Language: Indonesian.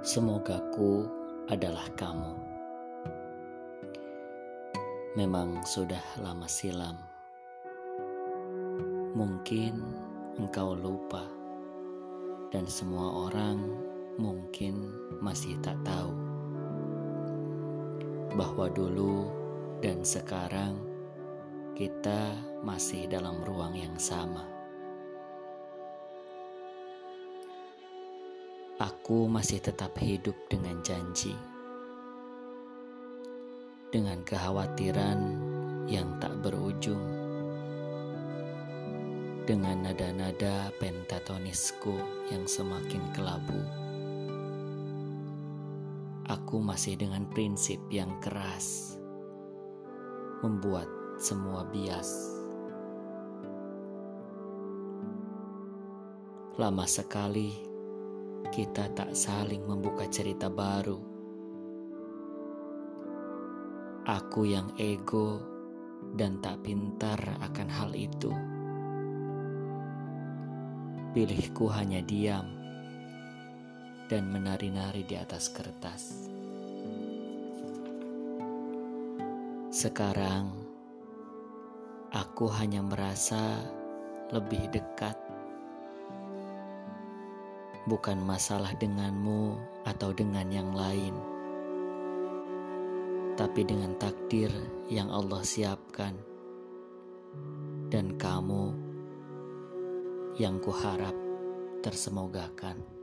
Semogaku adalah kamu. Memang sudah lama silam. Mungkin engkau lupa, dan semua orang mungkin masih tak tahu bahwa dulu dan sekarang kita masih dalam ruang yang sama. Aku masih tetap hidup dengan janji, dengan kekhawatiran yang tak berujung, dengan nada-nada pentatonisku yang semakin kelabu. Aku masih dengan prinsip yang keras, membuat semua bias. Lama sekali kita tak saling membuka cerita baru. Aku yang ego dan tak pintar akan hal itu. Pilihku hanya diam dan menari-nari di atas kertas. Sekarang aku hanya merasa lebih dekat bukan masalah denganmu atau dengan yang lain, tapi dengan takdir yang Allah siapkan, dan kamu yang kuharap tersemogakan.